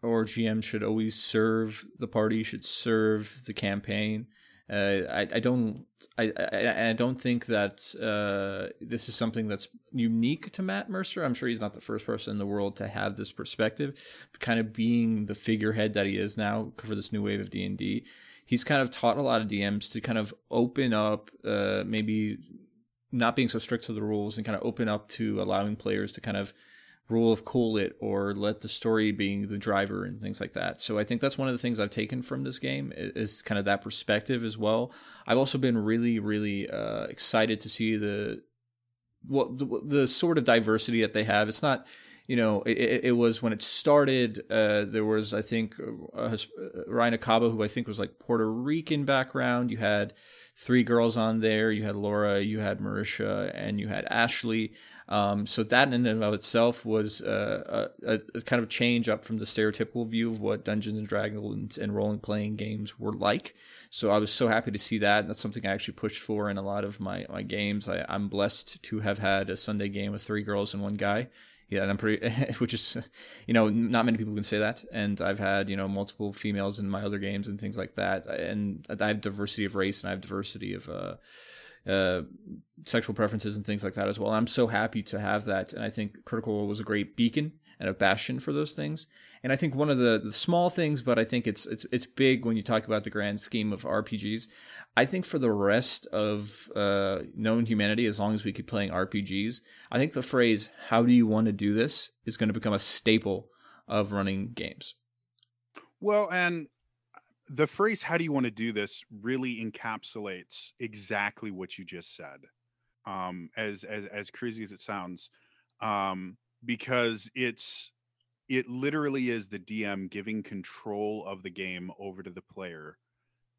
or GM should always serve the party, should serve the campaign. Uh, I, don't I, I, I don't think that uh, this is something that's unique to Matt Mercer. I'm sure he's not the first person in the world to have this perspective, kind of being the figurehead that he is now for this new wave of D and D. He's kind of taught a lot of DMs to kind of open up, uh, maybe not being so strict to the rules, and kind of open up to allowing players to kind of rule of cool it or let the story being the driver and things like that. So I think that's one of the things I've taken from this game is kind of that perspective as well. I've also been really, really uh, excited to see the what the, the, sort of diversity that they have. It's not you know, it, it was when it started. Uh, there was, I think, uh, uh, Orion Acaba, who I think was like Puerto Rican background. You had three girls on there. You had Laura, you had Marisha, and you had Ashley. Um, so that in and of itself was uh, a, a, kind of change up from the stereotypical view of what Dungeons and Dragons and role playing games were like. So I was so happy to see that. And that's something I actually pushed for in a lot of my, my games. I, I'm blessed to have had a Sunday game with three girls and one guy yeah, and I'm pretty, which is, you know, not many people can say that. And I've had, you know, multiple females in my other games and things like that. And I have diversity of race and I have diversity of uh, uh, sexual preferences and things like that as well. I'm so happy to have that. And I think Critical Role was a great beacon and a bastion for those things. And I think one of the, the small things, but I think it's it's it's big when you talk about the grand scheme of RPGs. I think for the rest of uh, known humanity, as long as we keep playing RPGs, I think the phrase "How do you want to do this?" is going to become a staple of running games. Well, and the phrase "How do you want to do this?" really encapsulates exactly what you just said. Um, as as as crazy as it sounds, um, because it's it literally is the DM giving control of the game over to the player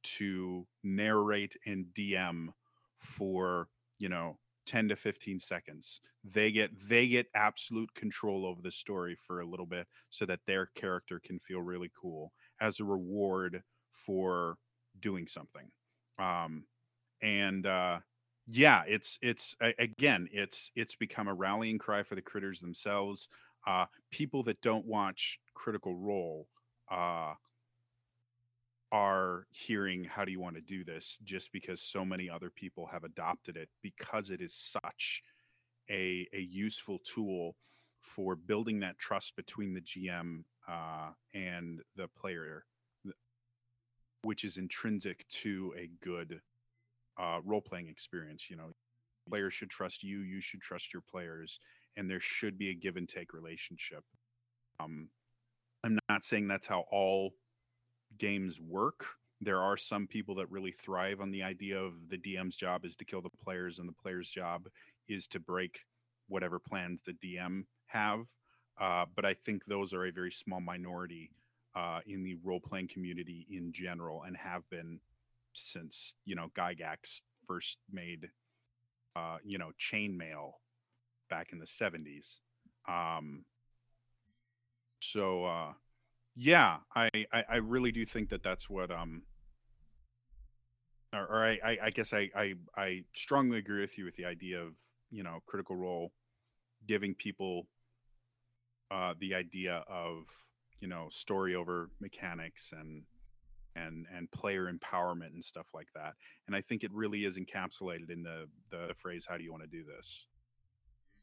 to narrate and DM for, you know, 10 to 15 seconds. They get they get absolute control over the story for a little bit so that their character can feel really cool as a reward for doing something. Um and uh yeah, it's it's again, it's it's become a rallying cry for the critters themselves. Uh, people that don't watch Critical Role uh, are hearing how do you want to do this just because so many other people have adopted it because it is such a a useful tool for building that trust between the GM uh, and the player, which is intrinsic to a good uh, role playing experience. You know, players should trust you, you should trust your players, and there should be a give and take relationship. Um, I'm not saying that's how all games work. There are some people that really thrive on the idea of the DM's job is to kill the players, and the player's job is to break whatever plans the DM have. Uh, but I think those are a very small minority uh, in the role playing community in general, and have been since you know Gygax first made uh, you know chainmail back in the 70s. Um, so uh, yeah, I, I, I really do think that that's what um or, or I, I guess I, I I strongly agree with you with the idea of you know critical role giving people uh, the idea of you know story over mechanics and and and player empowerment and stuff like that. And I think it really is encapsulated in the the phrase "How do you want to do this?"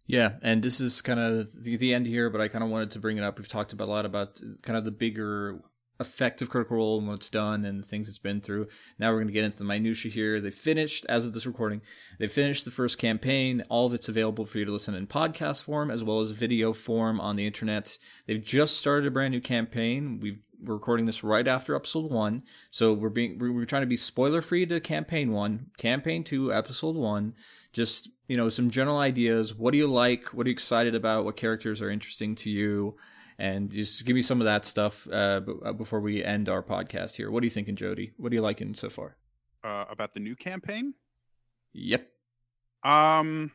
Yeah, and this is kind of the, the end here, but I kind of wanted to bring it up. We've talked about a lot about uh, kind of the bigger effect of Critical Role and what's done and the things it's been through. Now we're going to get into the minutia here. They finished, as of this recording, they finished the first campaign. All of it's available for you to listen in podcast form as well as video form on the internet. They've just started a brand new campaign. We've we're recording this right after episode one, so we're being we're, trying to be spoiler free to campaign one, campaign two, episode one. Just you know some general ideas. What do you like? What are you excited about? What characters are interesting to you? And just give me some of that stuff uh, uh, before we end our podcast here. What are you thinking, Jodie? What are you liking so far? Uh, about the new campaign? Yep. Um,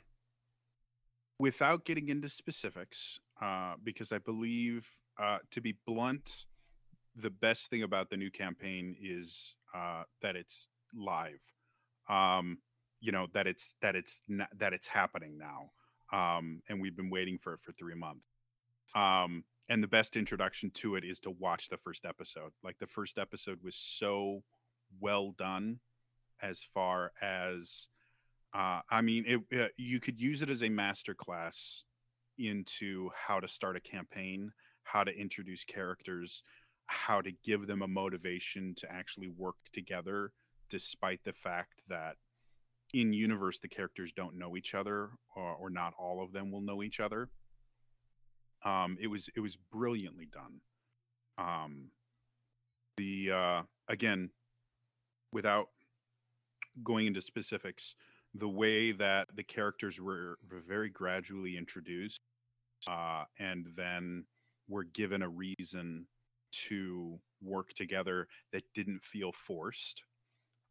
without getting into specifics, uh, because I believe, uh, to be blunt, the best thing about the new campaign is uh, that it's live. Um, you know that it's that it's not, that it's happening now, um, and we've been waiting for it for three months. Um, and the best introduction to it is to watch the first episode. Like the first episode was so well done, as far as uh, I mean, it, uh, you could use it as a master class into how to start a campaign, how to introduce characters, how to give them a motivation to actually work together despite the fact that in universe the characters don't know each other or, or not all of them will know each other um, it was it was brilliantly done um, the uh, again without going into specifics the way that the characters were, very gradually introduced uh, and then were given a reason to work together that didn't feel forced.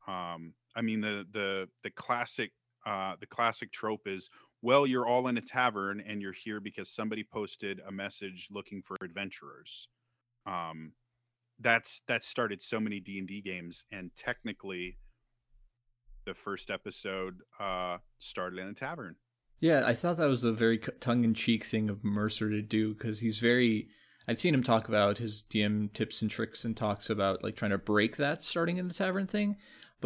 Um, I mean, the the the classic uh, the classic trope is well, you're all in a tavern and you're here because somebody posted a message looking for adventurers. Um, that's that started so many D and D games, and technically, the first episode uh, started in a tavern. Yeah, I thought that was a very tongue-in-cheek thing of Mercer to do because he's very. I've seen him talk about his DM tips and tricks and talks about like trying to break that starting in the tavern thing,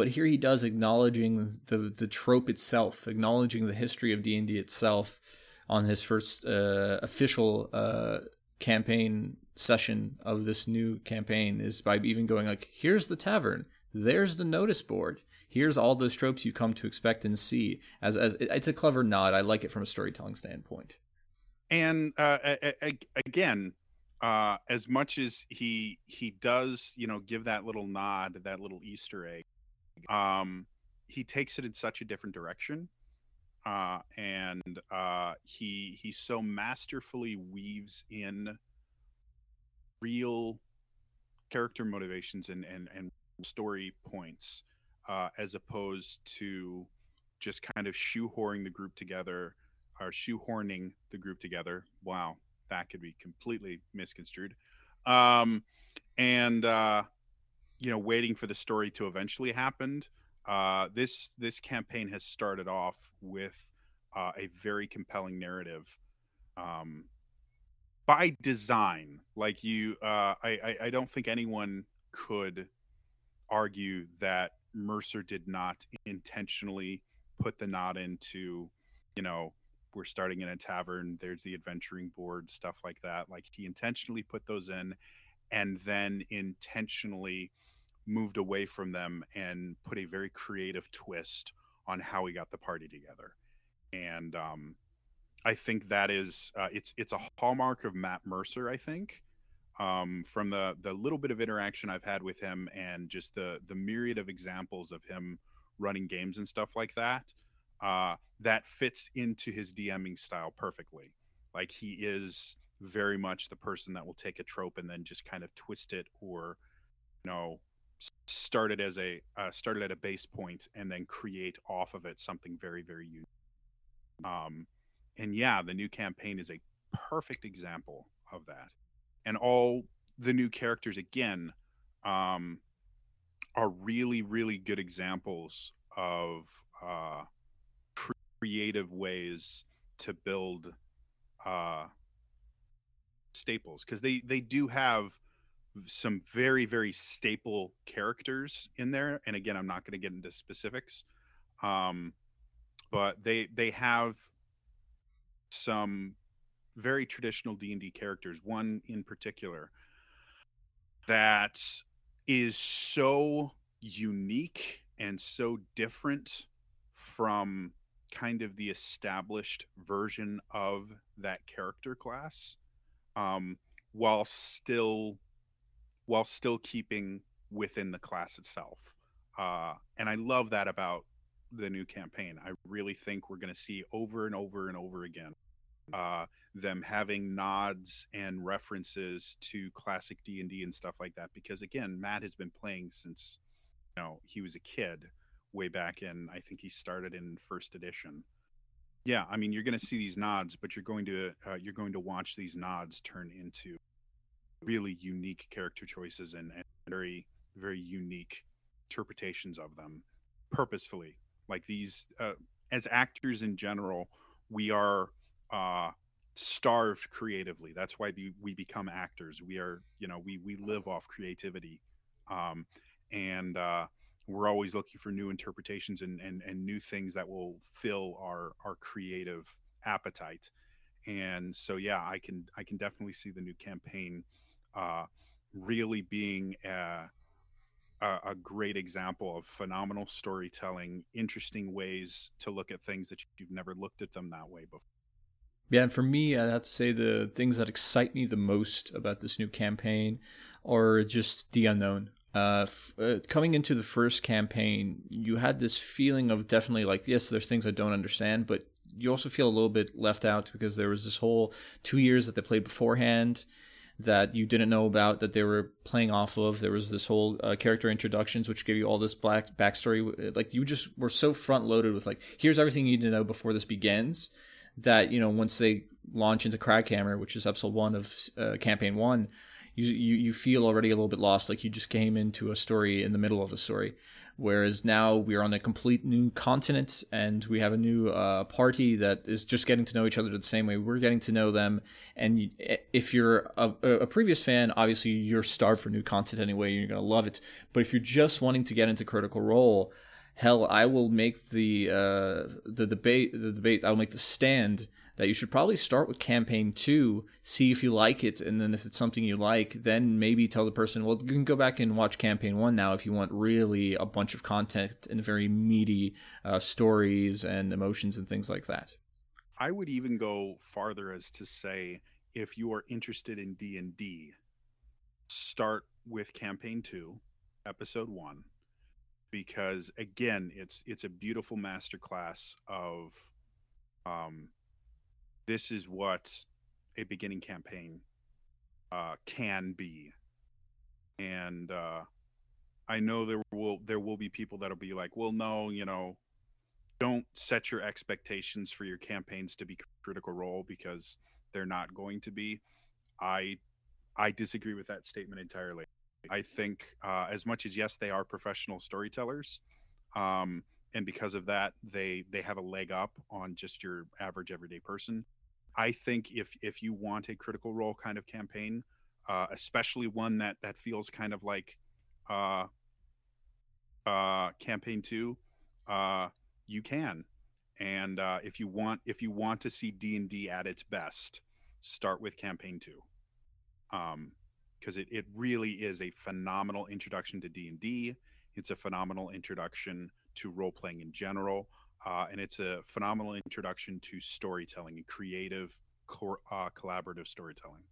but here he does acknowledging the the trope itself, acknowledging the history of D and D itself on his first uh, official uh, campaign session of this new campaign is by even going like, here's the tavern, there's the notice board, here's all those tropes you come to expect and see. As as it's a clever nod. I like it from a storytelling standpoint. And uh, again, uh, as much as he he does, you know, give that little nod, that little Easter egg, um, he takes it in such a different direction. Uh, and uh, he he so masterfully weaves in real character motivations and and, and story points uh, as opposed to just kind of shoehorning the group together or shoehorning the group together wow that could be completely misconstrued um, and uh, you know waiting for the story to eventually happen uh, this this campaign has started off with uh, a very compelling narrative um, by design. Like you, uh, I, I, I don't think anyone could argue that Mercer did not intentionally put the nod into, you know, we're starting in a tavern. There's the adventuring board, stuff like that. Like he intentionally put those in, and then intentionally moved away from them and put a very creative twist on how we got the party together. And um, I think that is uh, it's it's a hallmark of Matt Mercer. I think um, from the the little bit of interaction I've had with him and just the the myriad of examples of him running games and stuff like that, uh, that fits into his DMing style perfectly. Like he is very much the person that will take a trope and then just kind of twist it or you know started as a uh, started at a base point and then create off of it something very very unique. Um, and yeah, the new campaign is a perfect example of that. And all the new characters again um, are really, really good examples of uh, creative ways to build uh, staples because they they do have some very very staple characters in there and again i'm not going to get into specifics um, but they they have some very traditional D&D characters, one in particular that is so unique and so different from kind of the established version of that character class um, while still while still keeping within the class itself uh, and i love that about the new campaign. I really think we're going to see over and over and over again uh, them having nods and references to classic D and D and stuff like that. Because again, Matt has been playing since you know he was a kid, way back in. I think he started in first edition. Yeah, I mean, you're going to see these nods, but you're going to uh, you're going to watch these nods turn into really unique character choices and, and very very unique interpretations of them purposefully like these, uh, as actors in general, we are uh, starved creatively. That's why we, we become actors. We are, you know, we we live off creativity, um, and uh, we're always looking for new interpretations and, and and new things that will fill our our creative appetite. And so, yeah, I can I can definitely see the new campaign uh, really being. A, a, great example of phenomenal storytelling, interesting ways to look at things that you've never looked at them that way before. Yeah, and for me, I have to say the things that excite me the most about this new campaign are just the unknown. Uh, f- uh, coming into the first campaign, you had this feeling of definitely like, yes, there's things I don't understand, but you also feel a little bit left out because there was this whole two years that they played beforehand that you didn't know about that they were playing off of. There was this whole uh, character introductions, which gave you all this black backstory. Like you just were so front loaded with like, here's everything you need to know before this begins. That you know, once they launch into Kraghammer, which is episode one of uh, campaign one, you, you you feel already a little bit lost, like you just came into a story in the middle of a story. Whereas now we're on a complete new continent and we have a new uh, party that is just getting to know each other the same way we're getting to know them. And if you're a, a previous fan, obviously you're starved for new content anyway. You're going to love it. But if you're just wanting to get into Critical Role, hell, I will make the uh, the debate the debate. I'll make the stand that you should probably start with campaign two, see if you like it, and then if it's something you like, then maybe tell the person, well, you can go back and watch campaign one now if you want really a bunch of content and very meaty uh, stories and emotions and things like that. I would even go farther as to say, if you are interested in D and D, start with campaign two, episode one, because again, it's it's a beautiful masterclass of um, this is what a beginning campaign uh, can be, and uh, I know there will there will be people that'll be like, well, no, you know, don't set your expectations for your campaigns to be critical role because they're not going to be. I I disagree with that statement entirely. I think uh, as much as yes, they are professional storytellers, um, and because of that, they they have a leg up on just your average everyday person. I think if if you want a critical role kind of campaign, uh, especially one that that feels kind of like uh, uh, campaign two, uh, you can. And uh, if you want if you want to see D and D at its best, start with campaign two, um, because it it really is a phenomenal introduction to D and D. It's a phenomenal introduction to role playing in general uh, and it's a phenomenal introduction to storytelling and creative, co- uh, collaborative storytelling.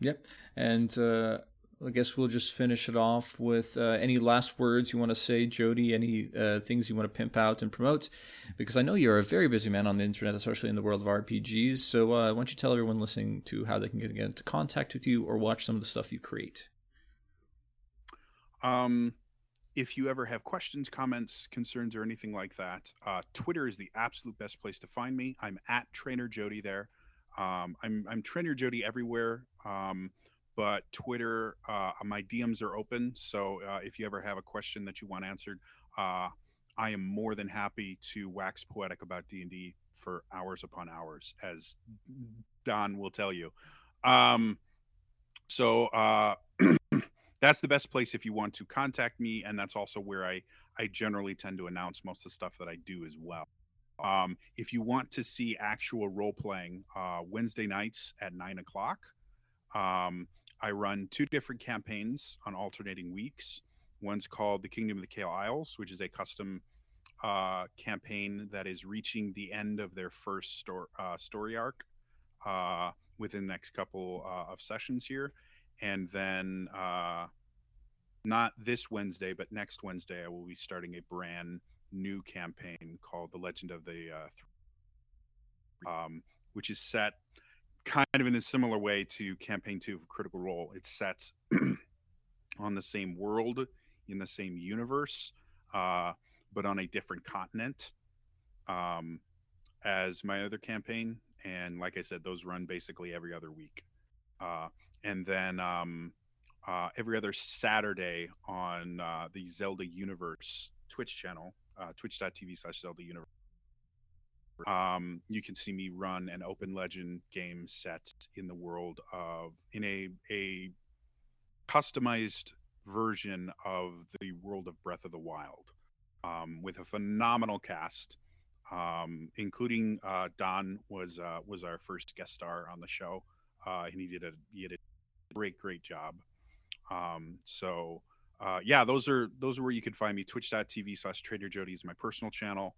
Yep, and uh, I guess we'll just finish it off with uh, any last words you want to say, Jodie. Any uh, things you want to pimp out and promote, because I know you're a very busy man on the internet, especially in the world of RPGs. So uh, why don't you tell everyone listening to how they can get into contact with you or watch some of the stuff you create? Um if you ever have questions, comments, concerns, or anything like that, uh, Twitter is the absolute best place to find me. I'm at Trainer Jodie there. Um, I'm I'm Trainer Jodie everywhere, um, but Twitter, uh, my DMs are open. So uh, if you ever have a question that you want answered, uh, I am more than happy to wax poetic about D and D for hours upon hours, as Don will tell you. Um, so uh, that's the best place if you want to contact me and that's also where i i generally tend to announce most of the stuff that i do as well. Um, if you want to see actual role playing uh, wednesday nights at nine o'clock um, i run two different campaigns on alternating weeks. One's called the kingdom of the Kael Isles which is a custom uh, campaign that is reaching the end of their first sto- uh, story arc uh, within the next couple uh, of sessions here and then uh, not this Wednesday, but next Wednesday, I will be starting a brand new campaign called "The Legend of the," uh, um, which is set kind of in a similar way to Campaign Two of Critical Role. It's set on the same world in the same universe, uh, but on a different continent. Um, as my other campaign, and like I said, those run basically every other week. Uh, and then um, uh, every other Saturday on uh, the Zelda Universe Twitch channel, uh, twitch.tv slash Zelda Universe. Um, you can see me run an open legend game set in the world of in a a customized version of the world of Breath of the Wild, um, with a phenomenal cast, um, including uh, Don was uh, was our first guest star on the show, uh, and he did a he did a great great job. Um, so uh, yeah, those are those are where you can find me. Twitch.tv slash Trainer Jodie is my personal channel.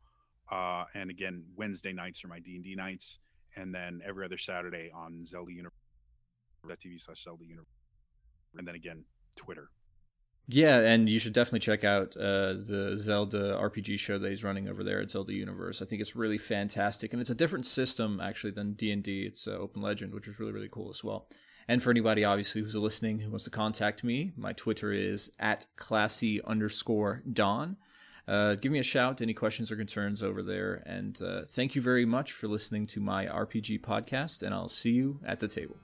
Uh, and again, Wednesday nights are my D and D nights, and then every other Saturday on Zelda Universe. TV slash Zelda Universe, and then again Twitter. Yeah, and you should definitely check out uh, the Zelda RPG show that he's running over there at Zelda Universe. I think it's really fantastic, and it's a different system actually than D and D. It's uh, Open Legend, which is really really cool as well. And for anybody obviously who's listening who wants to contact me, my Twitter is at classy underscore Don. Uh, give me a shout, any questions or concerns over there. And uh, thank you very much for listening to my RPG podcast, and I'll see you at the table.